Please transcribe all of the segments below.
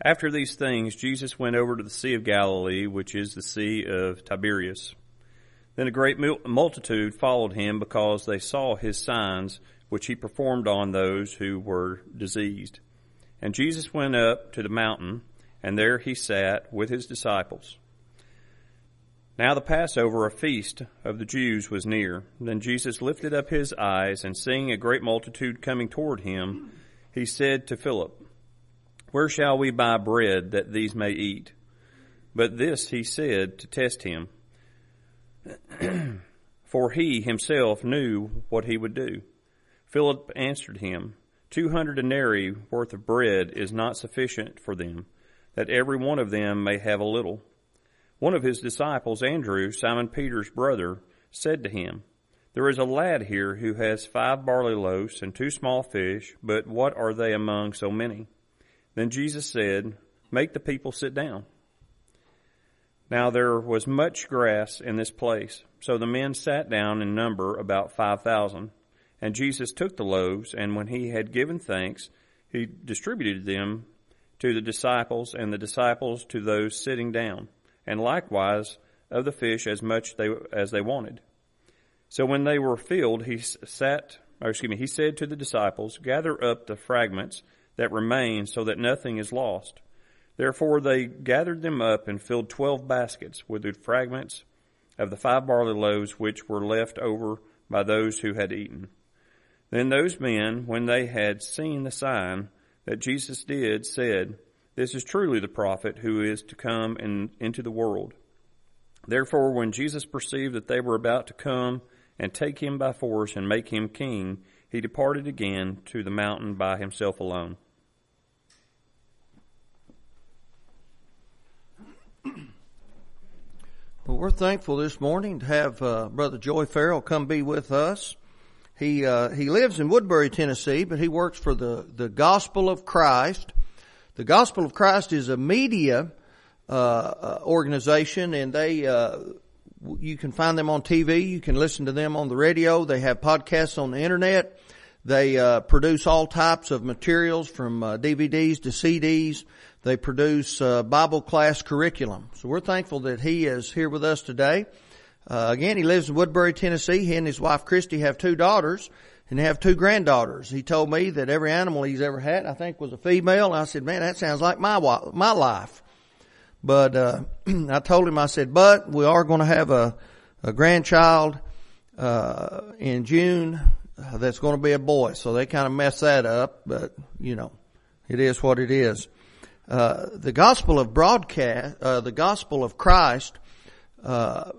After these things, Jesus went over to the Sea of Galilee, which is the Sea of Tiberias. Then a great multitude followed him because they saw his signs, which he performed on those who were diseased. And Jesus went up to the mountain, and there he sat with his disciples. Now the Passover, a feast of the Jews, was near. Then Jesus lifted up his eyes, and seeing a great multitude coming toward him, he said to Philip, where shall we buy bread that these may eat? But this he said to test him, for he himself knew what he would do. Philip answered him, Two hundred denarii worth of bread is not sufficient for them, that every one of them may have a little. One of his disciples, Andrew, Simon Peter's brother, said to him, There is a lad here who has five barley loaves and two small fish, but what are they among so many? Then Jesus said, Make the people sit down. Now there was much grass in this place, so the men sat down in number about five thousand. And Jesus took the loaves, and when he had given thanks, he distributed them to the disciples, and the disciples to those sitting down, and likewise of the fish as much they, as they wanted. So when they were filled, he sat, or excuse me, he said to the disciples, Gather up the fragments that remain so that nothing is lost. Therefore they gathered them up and filled twelve baskets with the fragments of the five barley loaves which were left over by those who had eaten. Then those men, when they had seen the sign that Jesus did, said, This is truly the prophet who is to come in, into the world. Therefore, when Jesus perceived that they were about to come and take him by force and make him king, he departed again to the mountain by himself alone. Well, we're thankful this morning to have uh, Brother Joey Ferrell come be with us. He uh, he lives in Woodbury, Tennessee, but he works for the the Gospel of Christ. The Gospel of Christ is a media uh, uh organization, and they uh, you can find them on TV. You can listen to them on the radio. They have podcasts on the internet. They uh, produce all types of materials from DVDs to CDs they produce uh, Bible class curriculum. So we're thankful that he is here with us today. Uh, again, he lives in Woodbury, Tennessee. He and his wife Christy have two daughters and have two granddaughters. He told me that every animal he's ever had, I think, was a female. I said, "Man, that sounds like my wife, my life." But uh, I told him, I said, "But we are going to have a a grandchild uh, in June that's going to be a boy." So they kind of mess that up, but you know, it is what it is. Uh, the gospel of broadcast, uh, the gospel of Christ, uh,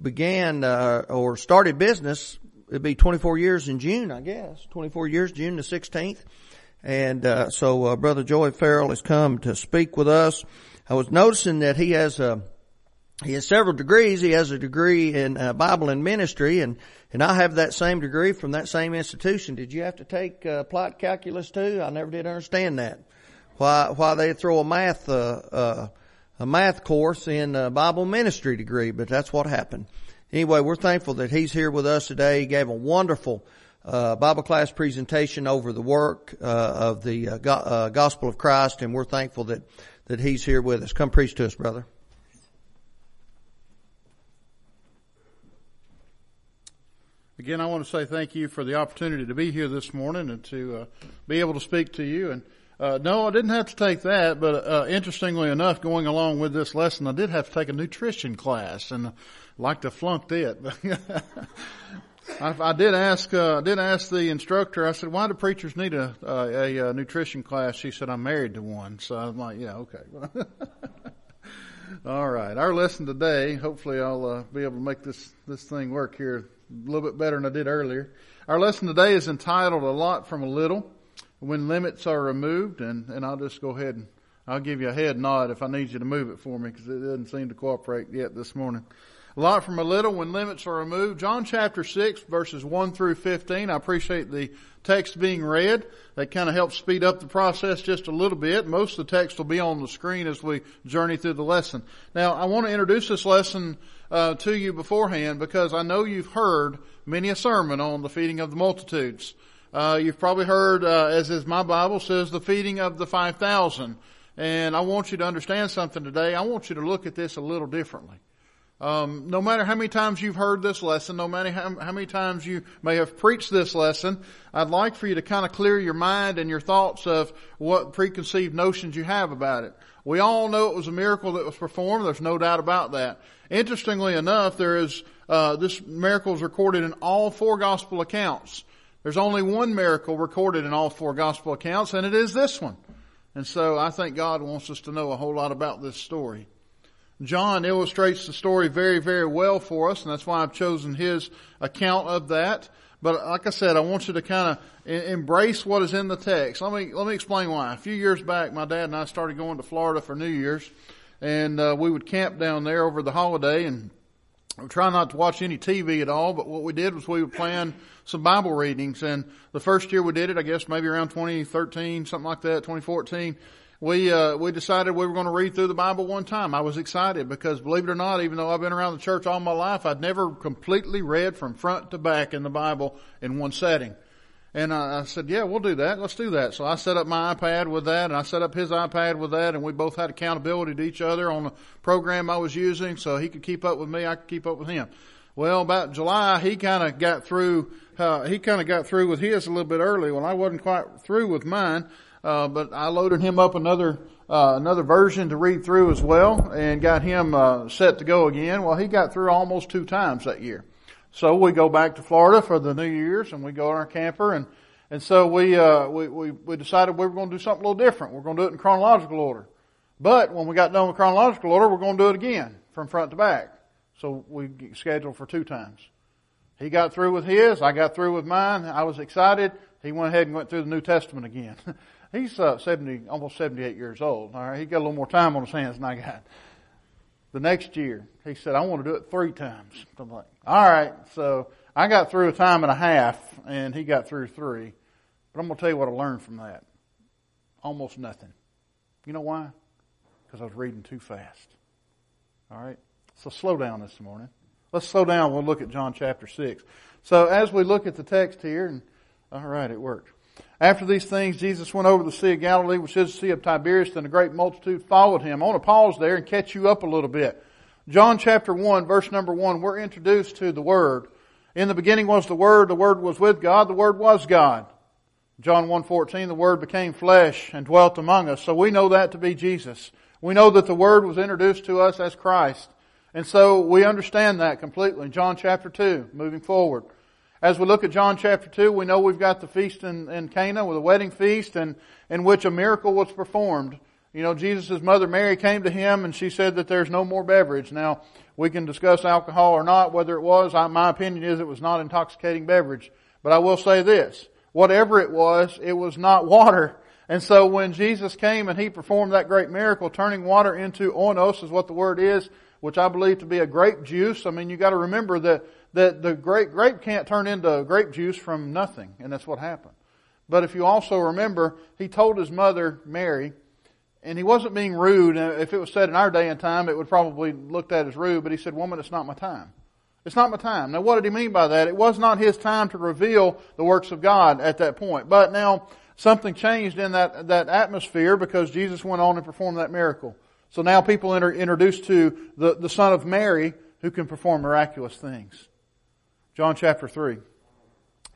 began, uh, or started business, it'd be 24 years in June, I guess. 24 years, June the 16th. And, uh, so, Brother Joey Ferrell has come to speak with us. I was noticing that he has a, he has several degrees. He has a degree in Bible and ministry, and and I have that same degree from that same institution. Did you have to take uh, plot calculus too? I never did understand that why why they throw a math uh, uh, a math course in a Bible ministry degree, but that's what happened. Anyway, we're thankful that he's here with us today. He gave a wonderful uh, Bible class presentation over the work uh, of the uh, go- uh, Gospel of Christ, and we're thankful that that he's here with us. Come preach to us, brother. Again, I want to say thank you for the opportunity to be here this morning and to uh, be able to speak to you. And uh, no, I didn't have to take that, but uh, interestingly enough, going along with this lesson, I did have to take a nutrition class, and I like to flunked it. I, I did ask, uh, I did ask the instructor. I said, "Why do preachers need a, a, a nutrition class?" She said, "I'm married to one." So I'm like, "Yeah, okay." All right, our lesson today. Hopefully, I'll uh, be able to make this this thing work here a little bit better than I did earlier. Our lesson today is entitled "A Lot from a Little." when limits are removed, and, and I'll just go ahead and I'll give you a head nod if I need you to move it for me because it doesn't seem to cooperate yet this morning. A lot from a little when limits are removed. John chapter 6 verses 1 through 15. I appreciate the text being read. That kind of helps speed up the process just a little bit. Most of the text will be on the screen as we journey through the lesson. Now, I want to introduce this lesson uh, to you beforehand because I know you've heard many a sermon on the feeding of the multitudes. Uh, you've probably heard, uh, as is my Bible says, the feeding of the 5,000. And I want you to understand something today. I want you to look at this a little differently. Um, no matter how many times you've heard this lesson, no matter how, how, many times you may have preached this lesson, I'd like for you to kind of clear your mind and your thoughts of what preconceived notions you have about it. We all know it was a miracle that was performed. There's no doubt about that. Interestingly enough, there is uh, this miracle is recorded in all four gospel accounts. There's only one miracle recorded in all four gospel accounts, and it is this one. And so I think God wants us to know a whole lot about this story. John illustrates the story very, very well for us, and that's why I've chosen his account of that. But like I said, I want you to kind of embrace what is in the text. Let me let me explain why. A few years back, my dad and I started going to Florida for New Year's, and uh, we would camp down there over the holiday, and we try not to watch any TV at all. But what we did was we would plan some Bible readings, and the first year we did it, I guess maybe around 2013, something like that, 2014 we uh, we decided we were going to read through the Bible one time. I was excited because, believe it or not, even though I've been around the church all my life, I'd never completely read from front to back in the Bible in one setting. And I, I said, "Yeah, we'll do that. Let's do that." So I set up my iPad with that, and I set up his iPad with that, and we both had accountability to each other on the program I was using, so he could keep up with me, I could keep up with him. Well, about July, he kind of got through. Uh, he kind of got through with his a little bit early. Well, I wasn't quite through with mine. Uh, but I loaded him up another uh, another version to read through as well, and got him uh, set to go again. Well, he got through almost two times that year. So we go back to Florida for the New Year's, and we go in our camper, and and so we uh, we, we we decided we were going to do something a little different. We're going to do it in chronological order. But when we got done with chronological order, we're going to do it again from front to back. So we scheduled for two times. He got through with his, I got through with mine. I was excited. He went ahead and went through the New Testament again. He's uh, 70, almost 78 years old. All right, he got a little more time on his hands than I got. The next year, he said, "I want to do it three times." I'm like, "All right." So I got through a time and a half, and he got through three. But I'm going to tell you what I learned from that. Almost nothing. You know why? Because I was reading too fast. All right. So slow down this morning. Let's slow down. We'll look at John chapter six. So as we look at the text here, and all right, it worked. After these things, Jesus went over the Sea of Galilee, which is the Sea of Tiberias, and a great multitude followed him. I want to pause there and catch you up a little bit. John chapter 1, verse number 1, we're introduced to the Word. In the beginning was the Word, the Word was with God, the Word was God. John 1.14, the Word became flesh and dwelt among us. So we know that to be Jesus. We know that the Word was introduced to us as Christ. And so we understand that completely. John chapter 2, moving forward. As we look at John chapter 2, we know we've got the feast in, in Cana with a wedding feast and in which a miracle was performed. You know, Jesus' mother Mary came to him and she said that there's no more beverage. Now, we can discuss alcohol or not, whether it was. I, my opinion is it was not intoxicating beverage. But I will say this. Whatever it was, it was not water. And so when Jesus came and he performed that great miracle, turning water into oinos is what the word is, which I believe to be a grape juice. I mean, you gotta remember that that the grape, grape can't turn into grape juice from nothing, and that's what happened. But if you also remember, he told his mother, Mary, and he wasn't being rude. Uh, if it was said in our day and time, it would probably looked at as rude, but he said, woman, it's not my time. It's not my time. Now what did he mean by that? It was not his time to reveal the works of God at that point. But now, something changed in that, that atmosphere because Jesus went on and performed that miracle. So now people are introduced to the, the son of Mary who can perform miraculous things. John chapter 3.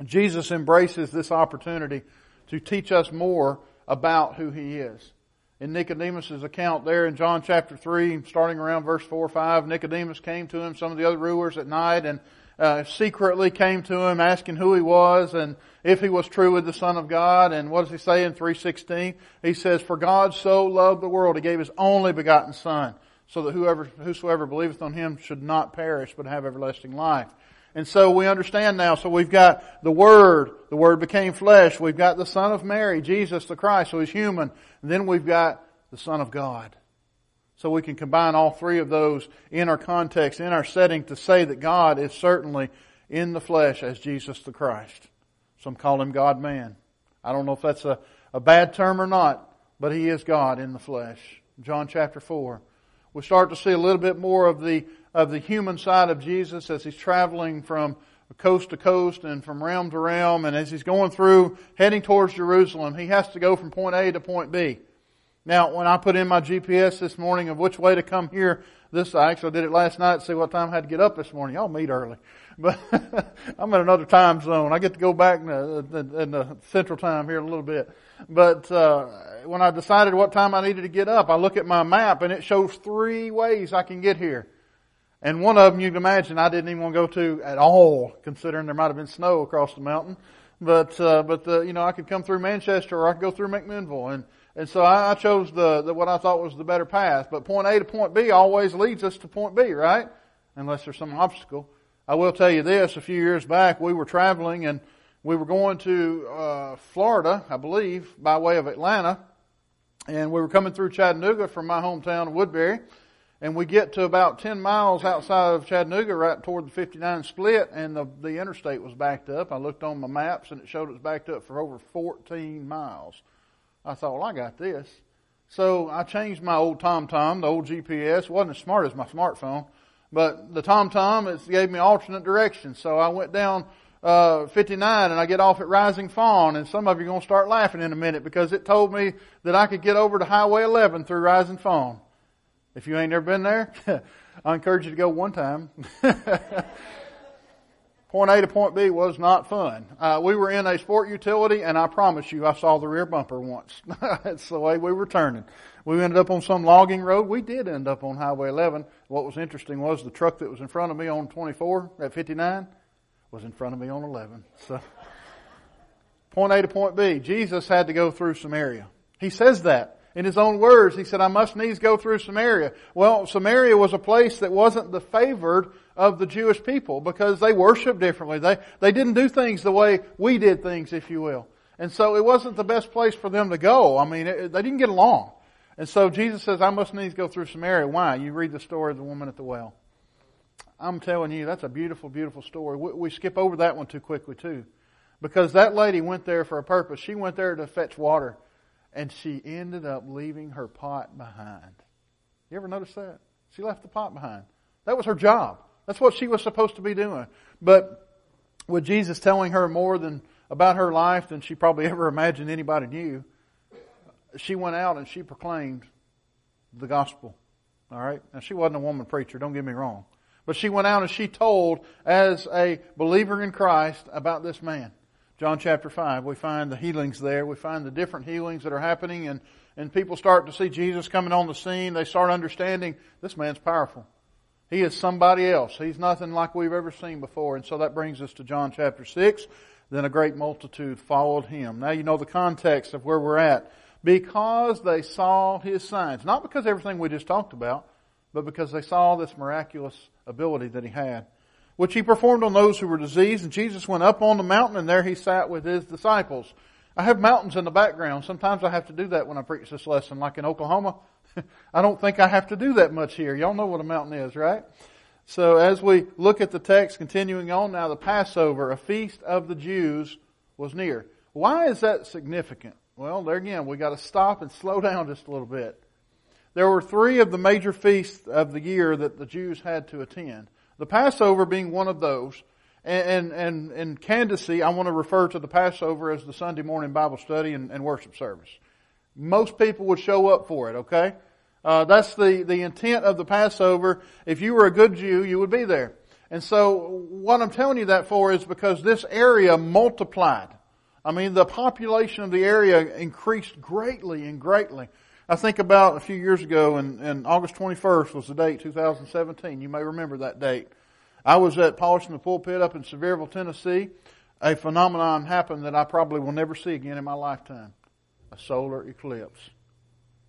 Jesus embraces this opportunity to teach us more about who He is. In Nicodemus' account there in John chapter 3, starting around verse 4 or 5, Nicodemus came to him, some of the other rulers at night, and uh, secretly came to him asking who he was and if he was truly the Son of God. And what does he say in 3.16? He says, For God so loved the world, He gave His only begotten Son, so that whoever, whosoever believeth on Him should not perish, but have everlasting life. And so we understand now. So we've got the Word. The Word became flesh. We've got the Son of Mary, Jesus the Christ, who is human. And then we've got the Son of God. So we can combine all three of those in our context, in our setting to say that God is certainly in the flesh as Jesus the Christ. Some call him God man. I don't know if that's a, a bad term or not, but he is God in the flesh. John chapter 4. We start to see a little bit more of the of the human side of Jesus as he's traveling from coast to coast and from realm to realm and as he's going through heading towards Jerusalem, he has to go from point A to point B. Now, when I put in my GPS this morning of which way to come here, this I actually did it last night to see what time I had to get up this morning. Y'all meet early, but I'm in another time zone. I get to go back in the, in the central time here in a little bit. But uh, when I decided what time I needed to get up, I look at my map and it shows three ways I can get here. And one of them you can imagine I didn't even want to go to at all, considering there might have been snow across the mountain. But uh, but the, you know I could come through Manchester or I could go through McMinnville, and and so I, I chose the, the what I thought was the better path. But point A to point B always leads us to point B, right? Unless there's some obstacle. I will tell you this: a few years back, we were traveling and we were going to uh, Florida, I believe, by way of Atlanta, and we were coming through Chattanooga from my hometown of Woodbury and we get to about 10 miles outside of Chattanooga, right toward the 59 split, and the, the interstate was backed up. I looked on my maps and it showed it was backed up for over 14 miles. I thought, well, I got this. So I changed my old TomTom, the old GPS. It wasn't as smart as my smartphone, but the TomTom, it gave me alternate directions. So I went down, uh, 59 and I get off at Rising Fawn and some of you are going to start laughing in a minute because it told me that I could get over to Highway 11 through Rising Fawn. If you ain't never been there, I encourage you to go one time. point A to point B was not fun. Uh, we were in a sport utility, and I promise you, I saw the rear bumper once. That's the way we were turning. We ended up on some logging road. We did end up on Highway 11. What was interesting was the truck that was in front of me on 24 at 59 was in front of me on 11. So, point A to point B. Jesus had to go through Samaria. He says that in his own words, he said, I must needs go through Samaria. Well, Samaria was a place that wasn't the favored of the Jewish people because they worshiped differently. They, they didn't do things the way we did things, if you will. And so it wasn't the best place for them to go. I mean, it, they didn't get along. And so Jesus says, I must needs go through Samaria. Why? You read the story of the woman at the well. I'm telling you, that's a beautiful, beautiful story. We, we skip over that one too quickly too. Because that lady went there for a purpose. She went there to fetch water and she ended up leaving her pot behind. You ever notice that? She left the pot behind. That was her job. That's what she was supposed to be doing. But with Jesus telling her more than about her life than she probably ever imagined anybody knew, she went out and she proclaimed the gospel. All right? Now she wasn't a woman preacher, don't get me wrong. But she went out and she told as a believer in Christ about this man. John chapter 5, we find the healings there. We find the different healings that are happening and, and people start to see Jesus coming on the scene. They start understanding this man's powerful. He is somebody else. He's nothing like we've ever seen before. And so that brings us to John chapter 6. Then a great multitude followed him. Now you know the context of where we're at. Because they saw his signs. Not because everything we just talked about, but because they saw this miraculous ability that he had which he performed on those who were diseased. And Jesus went up on the mountain and there he sat with his disciples. I have mountains in the background. Sometimes I have to do that when I preach this lesson, like in Oklahoma. I don't think I have to do that much here. Y'all know what a mountain is, right? So as we look at the text continuing on now, the Passover, a feast of the Jews, was near. Why is that significant? Well, there again, we got to stop and slow down just a little bit. There were three of the major feasts of the year that the Jews had to attend. The Passover being one of those. And, and, in Candacy, I want to refer to the Passover as the Sunday morning Bible study and, and worship service. Most people would show up for it, okay? Uh, that's the, the intent of the Passover. If you were a good Jew, you would be there. And so what I'm telling you that for is because this area multiplied. I mean, the population of the area increased greatly and greatly. I think about a few years ago, and, and August 21st was the date, 2017. You may remember that date. I was at Polishing the Pulpit up in Sevierville, Tennessee. A phenomenon happened that I probably will never see again in my lifetime. A solar eclipse.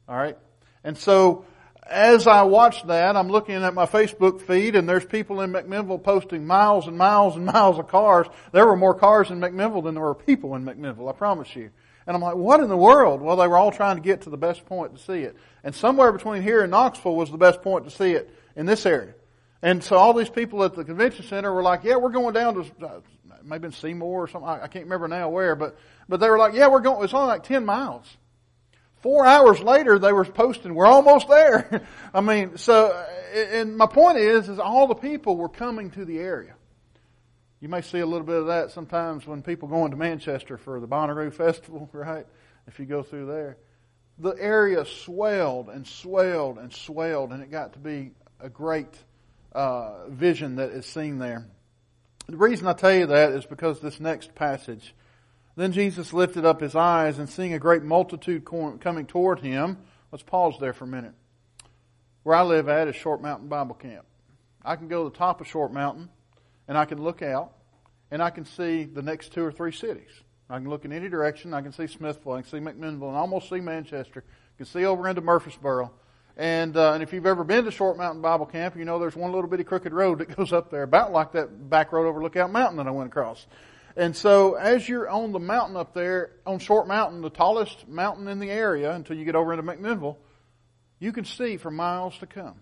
Alright? And so, as I watched that, I'm looking at my Facebook feed and there's people in McMinnville posting miles and miles and miles of cars. There were more cars in McMinnville than there were people in McMinnville, I promise you. And I'm like, what in the world? Well, they were all trying to get to the best point to see it. And somewhere between here and Knoxville was the best point to see it in this area. And so all these people at the convention center were like, yeah, we're going down to, uh, maybe in Seymour or something. I, I can't remember now where, but, but they were like, yeah, we're going, it's only like 10 miles. Four hours later, they were posting, we're almost there. I mean, so, and my point is, is all the people were coming to the area. You may see a little bit of that sometimes when people go into Manchester for the Bonnaroo Festival, right? If you go through there. the area swelled and swelled and swelled, and it got to be a great uh, vision that is seen there. The reason I tell you that is because this next passage. Then Jesus lifted up his eyes and seeing a great multitude coming toward him. Let's pause there for a minute. Where I live at is Short Mountain Bible Camp. I can go to the top of Short Mountain and I can look out and I can see the next two or three cities. I can look in any direction. I can see Smithville. I can see McMinnville and almost see Manchester. I can see over into Murfreesboro. And, uh, and if you've ever been to Short Mountain Bible Camp, you know there's one little bitty crooked road that goes up there, about like that back road over Lookout Mountain that I went across. And so as you're on the mountain up there, on Short Mountain, the tallest mountain in the area until you get over into McMinnville, you can see for miles to come.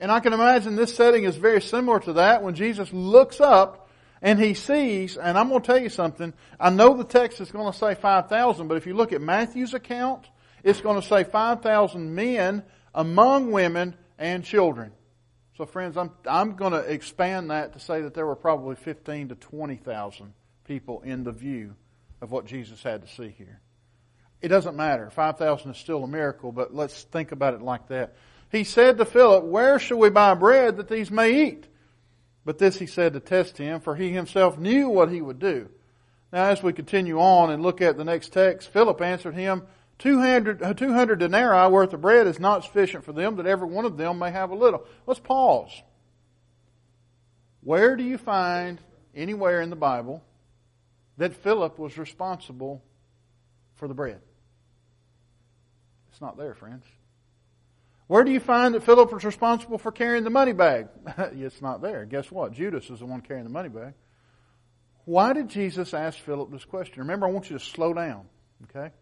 And I can imagine this setting is very similar to that when Jesus looks up and he sees, and I'm going to tell you something, I know the text is going to say 5,000, but if you look at Matthew's account, it's going to say 5,000 men among women and children. So friends, I'm, I'm going to expand that to say that there were probably 15 to 20,000 people in the view of what Jesus had to see here. It doesn't matter. 5,000 is still a miracle, but let's think about it like that. He said to Philip, where shall we buy bread that these may eat? But this he said to test him, for he himself knew what he would do. Now as we continue on and look at the next text, Philip answered him, 200, uh, 200 denarii worth of bread is not sufficient for them that every one of them may have a little. Let's pause. Where do you find anywhere in the Bible that Philip was responsible for the bread? It's not there, friends. Where do you find that Philip was responsible for carrying the money bag? it's not there. Guess what? Judas is the one carrying the money bag. Why did Jesus ask Philip this question? Remember, I want you to slow down, okay?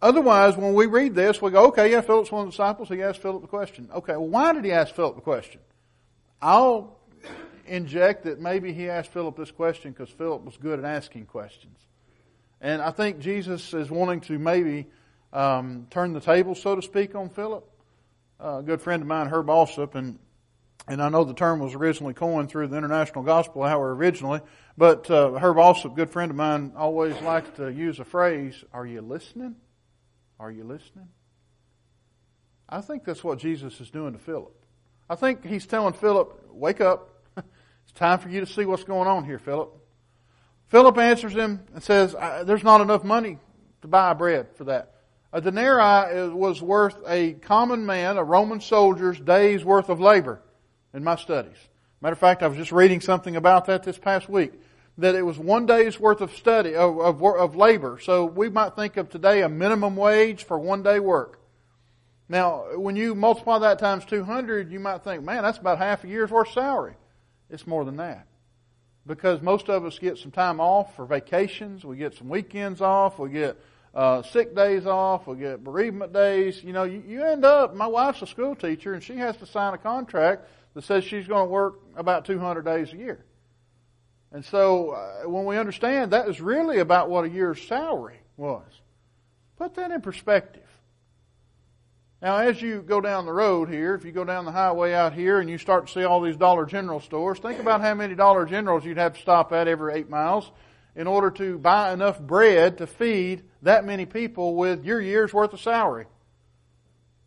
Otherwise, when we read this, we go, okay, yeah, Philip's one of the disciples. He asked Philip the question. Okay, well, why did he ask Philip the question? I'll inject that maybe he asked Philip this question because Philip was good at asking questions. And I think Jesus is wanting to maybe um, turn the table, so to speak, on Philip. Uh, a good friend of mine, Herb Alsop, and and I know the term was originally coined through the International Gospel Hour originally, but uh, Herb Alsop, good friend of mine, always likes to use a phrase, "Are you listening?" Are you listening? I think that's what Jesus is doing to Philip. I think he's telling Philip, wake up. it's time for you to see what's going on here, Philip. Philip answers him and says, there's not enough money to buy bread for that. A denarii was worth a common man, a Roman soldier's day's worth of labor in my studies. Matter of fact, I was just reading something about that this past week that it was one day's worth of study, of, of, of labor. So we might think of today a minimum wage for one day work. Now, when you multiply that times 200, you might think, man, that's about half a year's worth of salary. It's more than that. Because most of us get some time off for vacations, we get some weekends off, we get uh, sick days off, we get bereavement days. You know, you, you end up, my wife's a school teacher and she has to sign a contract that says she's going to work about 200 days a year. And so uh, when we understand that is really about what a year's salary was, put that in perspective. Now, as you go down the road here, if you go down the highway out here and you start to see all these Dollar General stores, think about how many Dollar Generals you'd have to stop at every eight miles in order to buy enough bread to feed that many people with your year's worth of salary.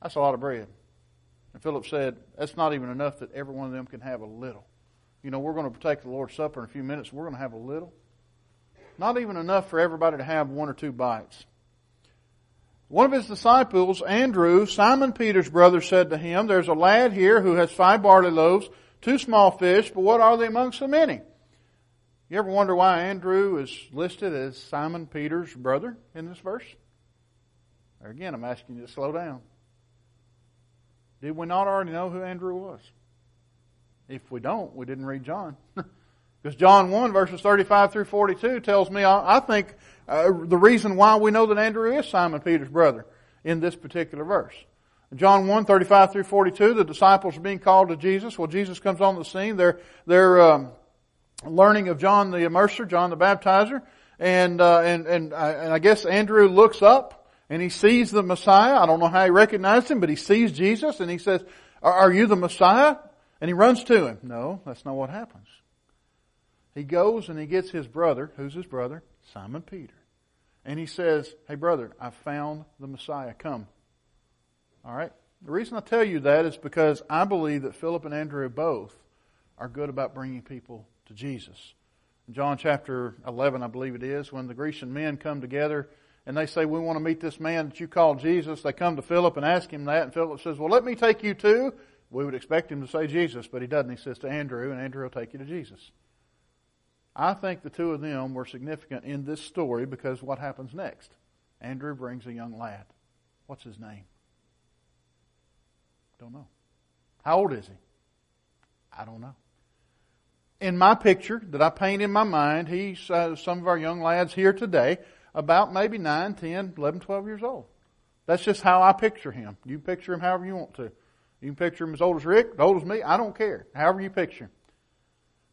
That's a lot of bread. And Philip said, that's not even enough that every one of them can have a little. You know, we're going to partake the Lord's Supper in a few minutes. We're going to have a little. Not even enough for everybody to have one or two bites. One of his disciples, Andrew, Simon Peter's brother, said to him, There's a lad here who has five barley loaves, two small fish, but what are they among so many? You ever wonder why Andrew is listed as Simon Peter's brother in this verse? Again, I'm asking you to slow down. Did we not already know who Andrew was? If we don't, we didn't read John. because John 1 verses 35 through 42 tells me, I, I think, uh, the reason why we know that Andrew is Simon Peter's brother in this particular verse. John 1, 35 through 42, the disciples are being called to Jesus. Well, Jesus comes on the scene. They're, they're, um, learning of John the Immerser, John the Baptizer, and, uh, and, and, uh, and I guess Andrew looks up and he sees the Messiah. I don't know how he recognized him, but he sees Jesus and he says, are, are you the Messiah? And he runs to him. No, that's not what happens. He goes and he gets his brother, who's his brother? Simon Peter. And he says, Hey brother, I found the Messiah. Come. Alright? The reason I tell you that is because I believe that Philip and Andrew both are good about bringing people to Jesus. In John chapter 11, I believe it is, when the Grecian men come together and they say, we want to meet this man that you call Jesus, they come to Philip and ask him that, and Philip says, well, let me take you too. We would expect him to say Jesus, but he doesn't. He says to Andrew, and Andrew will take you to Jesus. I think the two of them were significant in this story because what happens next? Andrew brings a young lad. What's his name? Don't know. How old is he? I don't know. In my picture that I paint in my mind, he's uh, some of our young lads here today, about maybe 9, 10, 11, 12 years old. That's just how I picture him. You picture him however you want to. You can picture him as old as Rick, as old as me. I don't care. However you picture him.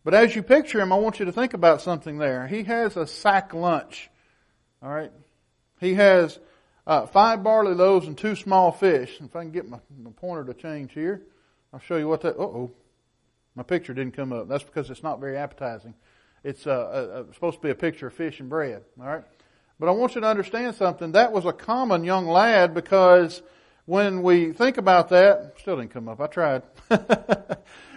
But as you picture him, I want you to think about something there. He has a sack lunch. All right. He has uh, five barley loaves and two small fish. If I can get my, my pointer to change here, I'll show you what that. Uh oh, my picture didn't come up. That's because it's not very appetizing. It's uh, uh, uh, supposed to be a picture of fish and bread. All right. But I want you to understand something. That was a common young lad because when we think about that, still didn't come up. I tried.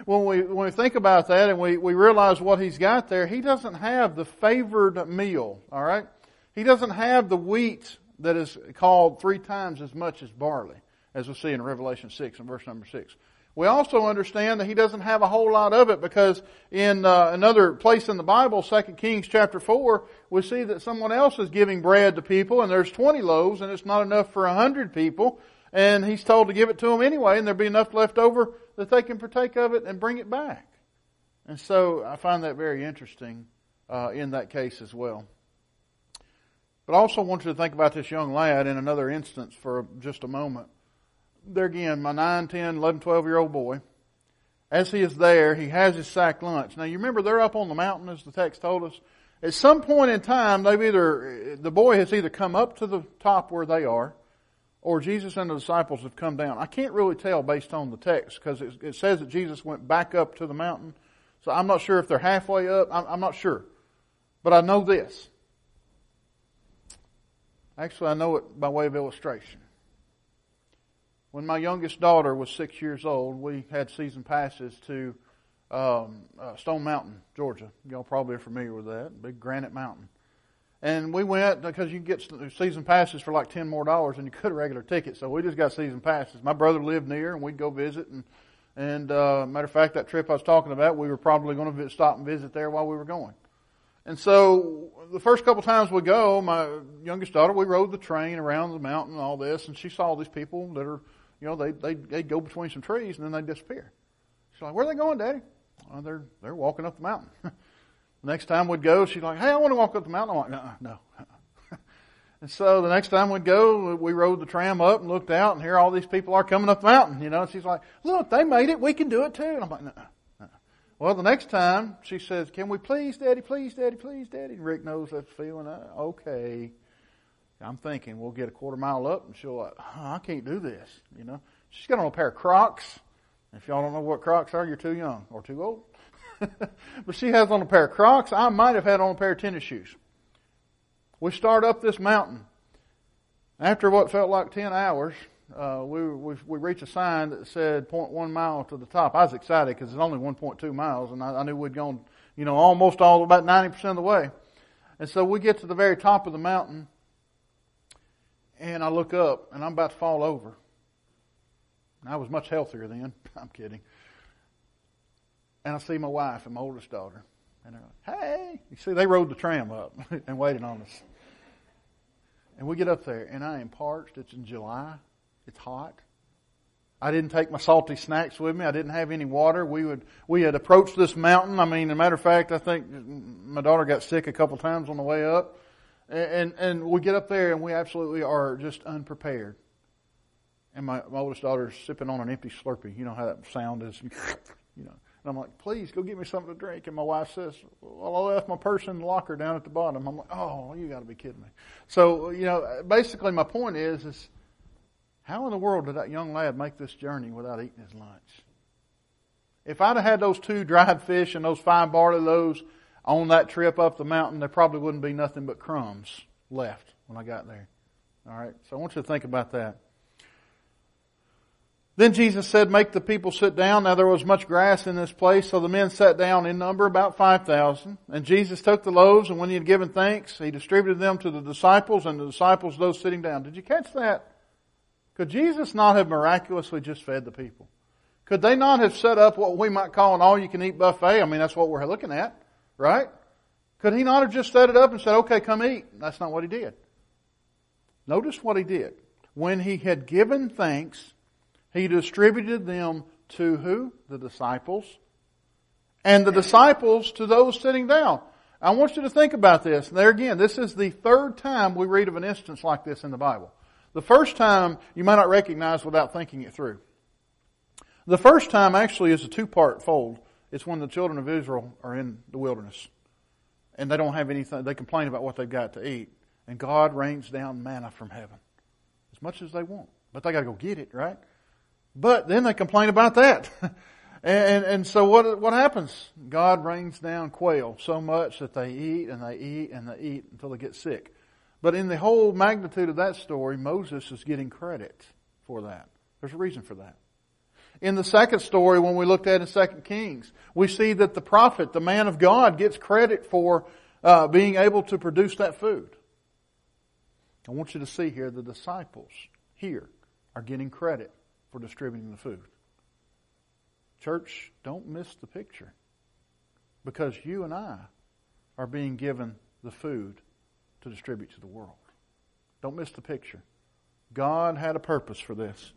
when we when we think about that and we, we realize what he's got there, he doesn't have the favored meal. All right, he doesn't have the wheat that is called three times as much as barley, as we see in Revelation six and verse number six. We also understand that he doesn't have a whole lot of it because in uh, another place in the Bible, 2 Kings chapter 4, we see that someone else is giving bread to people and there's 20 loaves and it's not enough for 100 people and he's told to give it to them anyway, and there'll be enough left over that they can partake of it and bring it back. And so I find that very interesting uh, in that case as well. But I also want you to think about this young lad in another instance for just a moment. There again, my 9, 10, 11, 12 year old boy, as he is there, he has his sack lunch. Now you remember they're up on the mountain as the text told us. At some point in time, they've either, the boy has either come up to the top where they are, or Jesus and the disciples have come down. I can't really tell based on the text because it, it, says that Jesus went back up to the mountain. So I'm not sure if they're halfway up. I'm, I'm not sure. But I know this. Actually, I know it by way of illustration. When my youngest daughter was six years old, we had season passes to um, uh, Stone Mountain, Georgia. Y'all probably are familiar with that, big granite mountain. And we went because you get season passes for like ten more dollars than you could a regular ticket. So we just got season passes. My brother lived near, and we'd go visit. And and uh, matter of fact, that trip I was talking about, we were probably going to stop and visit there while we were going. And so the first couple times we go, my youngest daughter, we rode the train around the mountain and all this, and she saw these people that are, you know, they they they go between some trees and then they disappear. She's like, "Where are they going, Daddy?" Well, they're they're walking up the mountain. The next time we'd go, she's like, hey, I want to walk up the mountain. I'm like, no, no. and so the next time we'd go, we rode the tram up and looked out, and here all these people are coming up the mountain, you know. And she's like, look, they made it. We can do it too. And I'm like, no. Well, the next time she says, "Can we please, Daddy, please, Daddy, please, Daddy?" And Rick knows that feeling. Uh, okay, I'm thinking we'll get a quarter mile up, and she'll like, oh, "I can't do this," you know. She's got on a pair of Crocs. If y'all don't know what Crocs are, you're too young or too old. but she has on a pair of Crocs. I might have had on a pair of tennis shoes. We start up this mountain. After what felt like 10 hours, uh, we, we, we reached a sign that said 0.1 mile to the top. I was excited because it's only 1.2 miles and I, I knew we'd gone, you know, almost all, about 90% of the way. And so we get to the very top of the mountain and I look up and I'm about to fall over. I was much healthier then. I'm kidding and I see my wife and my oldest daughter. And they're like, hey. You see, they rode the tram up and waited on us. And we get up there, and I am parched. It's in July. It's hot. I didn't take my salty snacks with me. I didn't have any water. We would we had approached this mountain. I mean, as a matter of fact, I think my daughter got sick a couple times on the way up, and and, we get up there and we absolutely are just unprepared. And my, my oldest daughter's sipping on an empty Slurpee. You know how that sound is, you know. And I'm like, please go get me something to drink. And my wife says, well, I left my purse in the locker down at the bottom. I'm like, oh, you got to be kidding me. So, you know, basically my point is, is how in the world did that young lad make this journey without eating his lunch? If I'd have had those two dried fish and those five barley loaves on that trip up the mountain, there probably wouldn't be nothing but crumbs left when I got there. All right. So I want you to think about that. Then Jesus said, make the people sit down. Now there was much grass in this place, so the men sat down in number about 5,000. And Jesus took the loaves, and when he had given thanks, he distributed them to the disciples, and the disciples those sitting down. Did you catch that? Could Jesus not have miraculously just fed the people? Could they not have set up what we might call an all-you-can-eat buffet? I mean, that's what we're looking at, right? Could he not have just set it up and said, okay, come eat? That's not what he did. Notice what he did. When he had given thanks, he distributed them to who? The disciples. And the disciples to those sitting down. I want you to think about this. There again, this is the third time we read of an instance like this in the Bible. The first time you might not recognize without thinking it through. The first time actually is a two-part fold. It's when the children of Israel are in the wilderness. And they don't have anything, they complain about what they've got to eat. And God rains down manna from heaven. As much as they want. But they gotta go get it, right? But then they complain about that. and, and so what, what happens? God rains down quail so much that they eat and they eat and they eat until they get sick. But in the whole magnitude of that story, Moses is getting credit for that. There's a reason for that. In the second story, when we looked at in Second Kings, we see that the prophet, the man of God, gets credit for uh, being able to produce that food. I want you to see here the disciples here are getting credit for distributing the food. Church, don't miss the picture. Because you and I are being given the food to distribute to the world. Don't miss the picture. God had a purpose for this.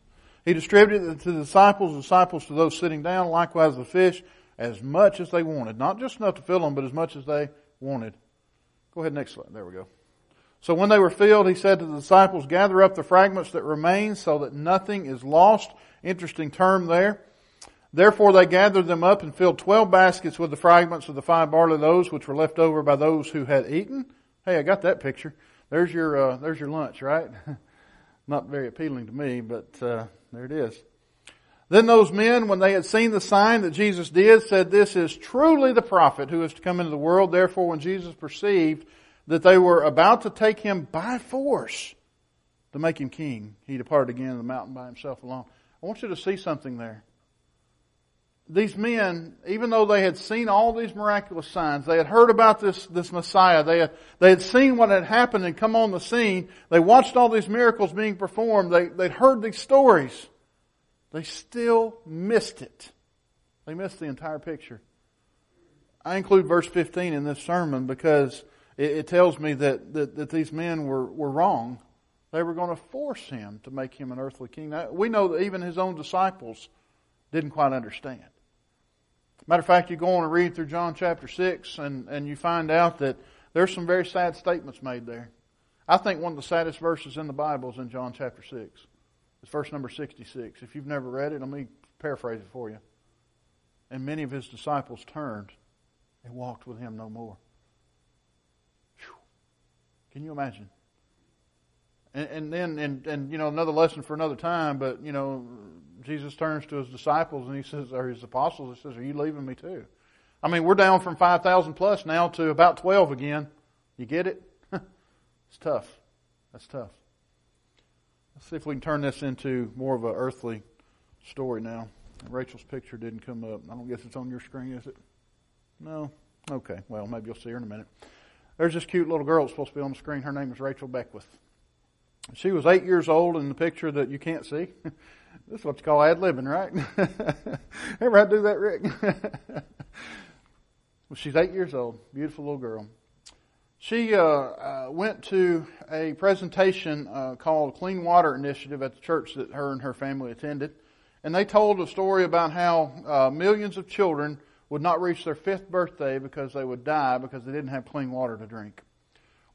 He distributed it to the disciples, the disciples to those sitting down, likewise the fish, as much as they wanted. Not just enough to fill them, but as much as they wanted. Go ahead, next slide. There we go. So when they were filled, he said to the disciples, gather up the fragments that remain so that nothing is lost. Interesting term there. Therefore they gathered them up and filled twelve baskets with the fragments of the five barley loaves which were left over by those who had eaten. Hey, I got that picture. There's your, uh, there's your lunch, right? Not very appealing to me, but, uh, there it is. Then those men, when they had seen the sign that Jesus did, said, this is truly the prophet who is to come into the world. Therefore, when Jesus perceived that they were about to take him by force to make him king, he departed again to the mountain by himself alone. I want you to see something there. These men, even though they had seen all these miraculous signs, they had heard about this, this Messiah, they had, they had seen what had happened and come on the scene, they watched all these miracles being performed, they, they'd heard these stories. They still missed it. They missed the entire picture. I include verse 15 in this sermon because it, it tells me that, that, that, these men were, were wrong. They were going to force him to make him an earthly king. Now, we know that even his own disciples didn't quite understand. Matter of fact, you go on and read through John chapter 6 and, and you find out that there's some very sad statements made there. I think one of the saddest verses in the Bible is in John chapter 6. It's verse number 66. If you've never read it, let me paraphrase it for you. And many of his disciples turned and walked with him no more. Can you imagine? And, and then, and, and, you know, another lesson for another time, but, you know, Jesus turns to his disciples and he says, or his apostles, he says, are you leaving me too? I mean, we're down from 5,000 plus now to about 12 again. You get it? it's tough. That's tough. Let's see if we can turn this into more of an earthly story now. Rachel's picture didn't come up. I don't guess it's on your screen, is it? No? Okay. Well, maybe you'll see her in a minute. There's this cute little girl that's supposed to be on the screen. Her name is Rachel Beckwith. She was eight years old in the picture that you can't see. this is what you call ad libbing, right? Ever had to do that, Rick? well, she's eight years old. Beautiful little girl. She uh, uh, went to a presentation uh, called Clean Water Initiative at the church that her and her family attended. And they told a story about how uh, millions of children would not reach their fifth birthday because they would die because they didn't have clean water to drink.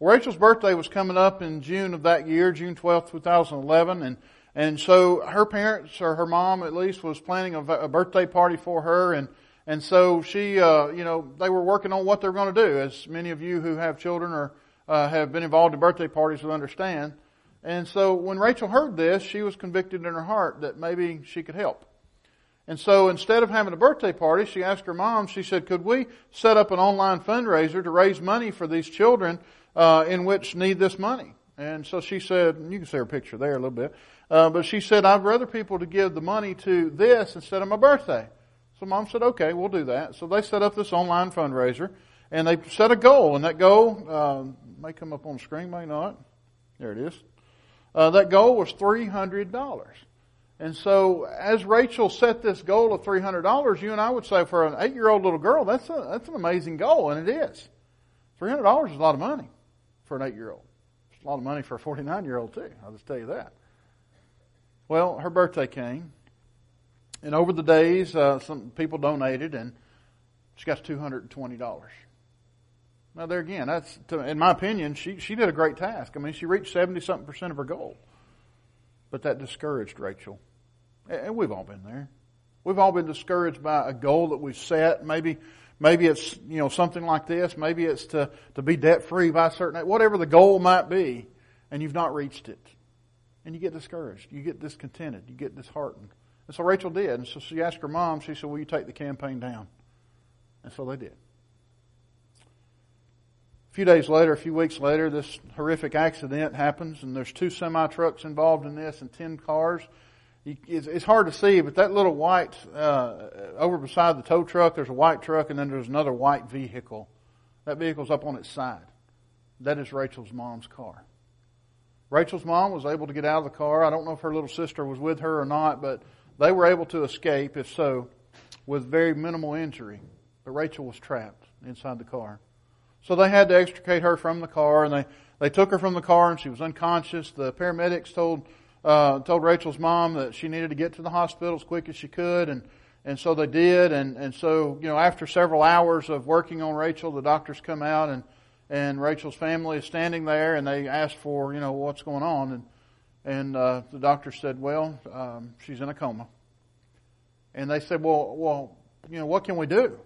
Well, Rachel's birthday was coming up in June of that year, June 12, 2011, and and so her parents or her mom at least was planning a, a birthday party for her, and and so she, uh, you know, they were working on what they're going to do. As many of you who have children or uh, have been involved in birthday parties will understand. And so when Rachel heard this, she was convicted in her heart that maybe she could help. And so instead of having a birthday party, she asked her mom, she said, could we set up an online fundraiser to raise money for these children uh, in which need this money? And so she said, you can see her picture there a little bit, uh, but she said, I'd rather people to give the money to this instead of my birthday. So mom said, okay, we'll do that. So they set up this online fundraiser and they set a goal and that goal, uh, may come up on the screen, may not. There it is. Uh, that goal was $300. And so as Rachel set this goal of $300, you and I would say for an eight year old little girl, that's a, that's an amazing goal, and it is. $300 is a lot of money for an eight year old. It's a lot of money for a 49 year old too. I'll just tell you that. Well, her birthday came, and over the days, uh, some people donated, and she got $220. Now there again, that's, in my opinion, she, she did a great task. I mean, she reached 70 something percent of her goal. But that discouraged Rachel. And we've all been there. We've all been discouraged by a goal that we've set. Maybe, maybe it's, you know, something like this. Maybe it's to, to be debt free by a certain, whatever the goal might be, and you've not reached it. And you get discouraged. You get discontented. You get disheartened. And so Rachel did. And so she asked her mom, she said, will you take the campaign down? And so they did. A few days later, a few weeks later, this horrific accident happens, and there's two semi trucks involved in this and ten cars. It's hard to see, but that little white uh, over beside the tow truck, there's a white truck, and then there's another white vehicle. That vehicle's up on its side. That is Rachel's mom's car. Rachel's mom was able to get out of the car. I don't know if her little sister was with her or not, but they were able to escape, if so, with very minimal injury. But Rachel was trapped inside the car. So they had to extricate her from the car, and they, they took her from the car, and she was unconscious. The paramedics told uh, told Rachel's mom that she needed to get to the hospital as quick as she could, and and so they did. And and so you know, after several hours of working on Rachel, the doctors come out, and and Rachel's family is standing there, and they asked for you know what's going on, and and uh, the doctor said, well, um, she's in a coma. And they said, well, well, you know, what can we do?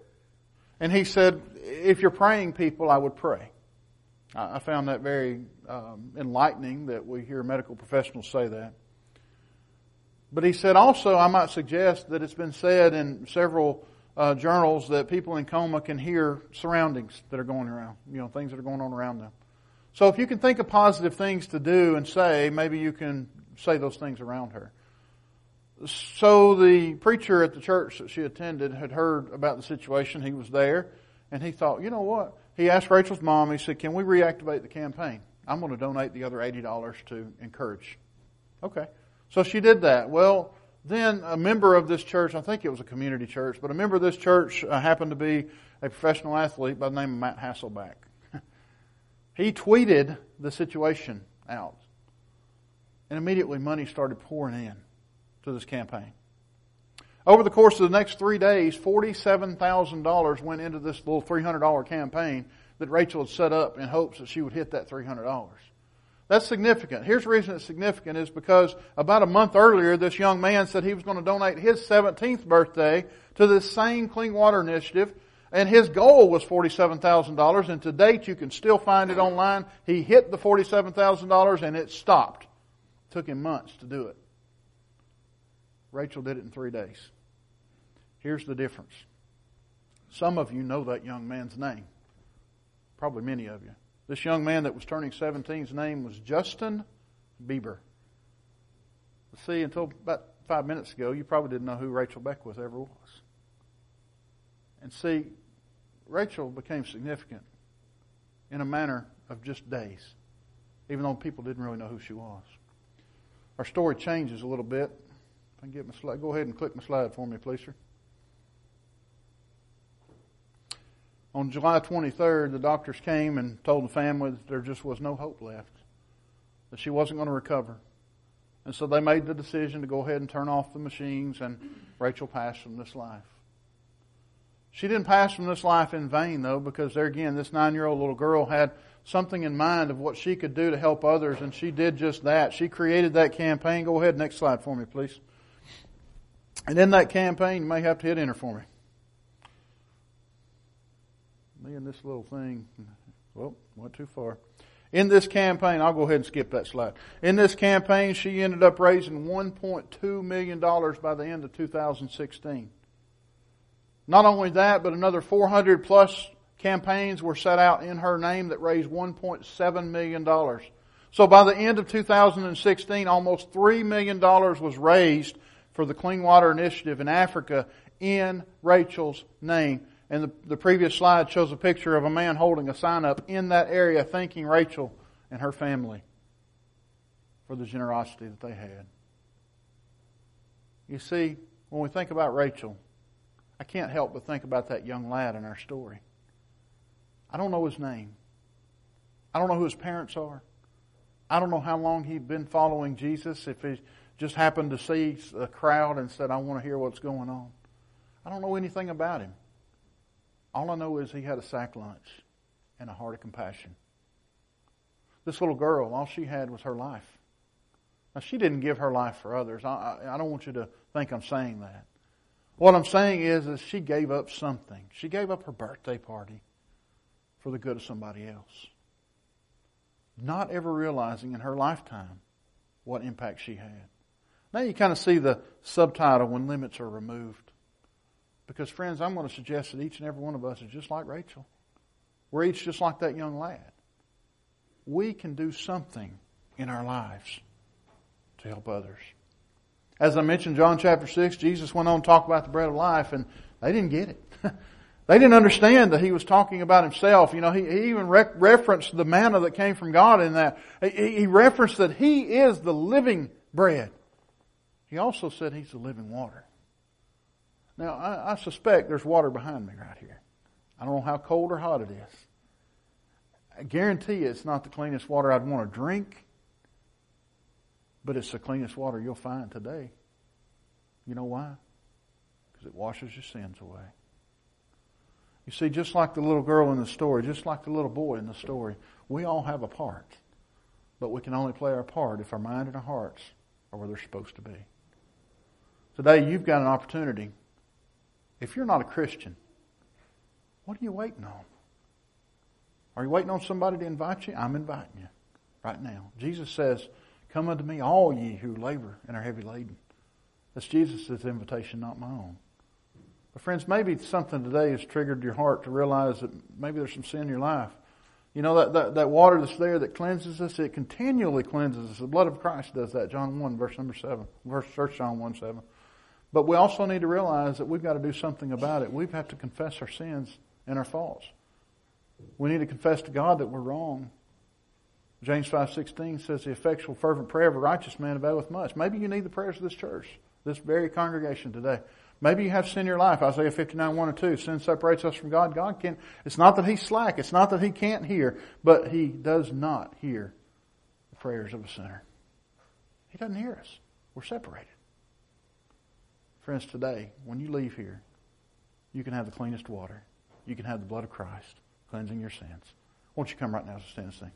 And he said, if you're praying people, I would pray. I found that very um, enlightening that we hear medical professionals say that. But he said also, I might suggest that it's been said in several uh, journals that people in coma can hear surroundings that are going around, you know, things that are going on around them. So if you can think of positive things to do and say, maybe you can say those things around her. So the preacher at the church that she attended had heard about the situation. He was there and he thought, you know what? He asked Rachel's mom, he said, can we reactivate the campaign? I'm going to donate the other $80 to encourage. Okay. So she did that. Well, then a member of this church, I think it was a community church, but a member of this church uh, happened to be a professional athlete by the name of Matt Hasselbeck. he tweeted the situation out. And immediately money started pouring in to this campaign. Over the course of the next three days, $47,000 went into this little $300 campaign that Rachel had set up in hopes that she would hit that $300. That's significant. Here's the reason it's significant is because about a month earlier, this young man said he was going to donate his 17th birthday to this same Clean Water Initiative, and his goal was $47,000, and to date you can still find it online. He hit the $47,000 and it stopped. It took him months to do it. Rachel did it in three days. Here's the difference. Some of you know that young man's name. Probably many of you. This young man that was turning 17's name was Justin Bieber. See, until about five minutes ago, you probably didn't know who Rachel Beckwith ever was. And see, Rachel became significant in a manner of just days, even though people didn't really know who she was. Our story changes a little bit I can get my slide. Go ahead and click my slide for me, please, sir. On July 23rd, the doctors came and told the family that there just was no hope left, that she wasn't going to recover. And so they made the decision to go ahead and turn off the machines, and Rachel passed from this life. She didn't pass from this life in vain, though, because there again, this nine year old little girl had something in mind of what she could do to help others, and she did just that. She created that campaign. Go ahead, next slide for me, please. And in that campaign, you may have to hit enter for me. Me and this little thing, well, went too far. In this campaign, I'll go ahead and skip that slide. In this campaign, she ended up raising $1.2 million by the end of 2016. Not only that, but another 400 plus campaigns were set out in her name that raised $1.7 million. So by the end of 2016, almost $3 million was raised for the Clean Water Initiative in Africa in Rachel's name. And the, the previous slide shows a picture of a man holding a sign up in that area thanking Rachel and her family for the generosity that they had. You see, when we think about Rachel, I can't help but think about that young lad in our story. I don't know his name. I don't know who his parents are. I don't know how long he'd been following Jesus, if he just happened to see a crowd and said, I want to hear what's going on. I don't know anything about him. All I know is he had a sack lunch and a heart of compassion. This little girl, all she had was her life. Now, she didn't give her life for others. I, I, I don't want you to think I'm saying that. What I'm saying is, is she gave up something. She gave up her birthday party for the good of somebody else. Not ever realizing in her lifetime what impact she had. Now you kind of see the subtitle when limits are removed. Because, friends, I'm going to suggest that each and every one of us is just like Rachel. We're each just like that young lad. We can do something in our lives to help others. As I mentioned, John chapter 6, Jesus went on to talk about the bread of life, and they didn't get it. they didn't understand that he was talking about himself. You know, he, he even re- referenced the manna that came from God in that. He, he referenced that he is the living bread. He also said he's the living water. Now, I, I suspect there's water behind me right here. I don't know how cold or hot it is. I guarantee you it's not the cleanest water I'd want to drink, but it's the cleanest water you'll find today. You know why? Because it washes your sins away. You see, just like the little girl in the story, just like the little boy in the story, we all have a part. But we can only play our part if our mind and our hearts are where they're supposed to be. Today, you've got an opportunity if you're not a Christian, what are you waiting on? Are you waiting on somebody to invite you? I'm inviting you right now. Jesus says, Come unto me, all ye who labor and are heavy laden. That's Jesus' invitation, not my own. But friends, maybe something today has triggered your heart to realize that maybe there's some sin in your life. You know, that, that, that water that's there that cleanses us, it continually cleanses us. The blood of Christ does that. John 1, verse number 7. Verse, First John 1, 7. But we also need to realize that we've got to do something about it. We have to confess our sins and our faults. We need to confess to God that we're wrong. James 5.16 says the effectual fervent prayer of a righteous man availeth much. Maybe you need the prayers of this church, this very congregation today. Maybe you have sin in your life. Isaiah 59, 1 and 2. Sin separates us from God. God can't. it's not that He's slack. It's not that He can't hear, but He does not hear the prayers of a sinner. He doesn't hear us. We're separated. Friends, today, when you leave here, you can have the cleanest water. You can have the blood of Christ cleansing your sins. Won't you come right now to stand and sing?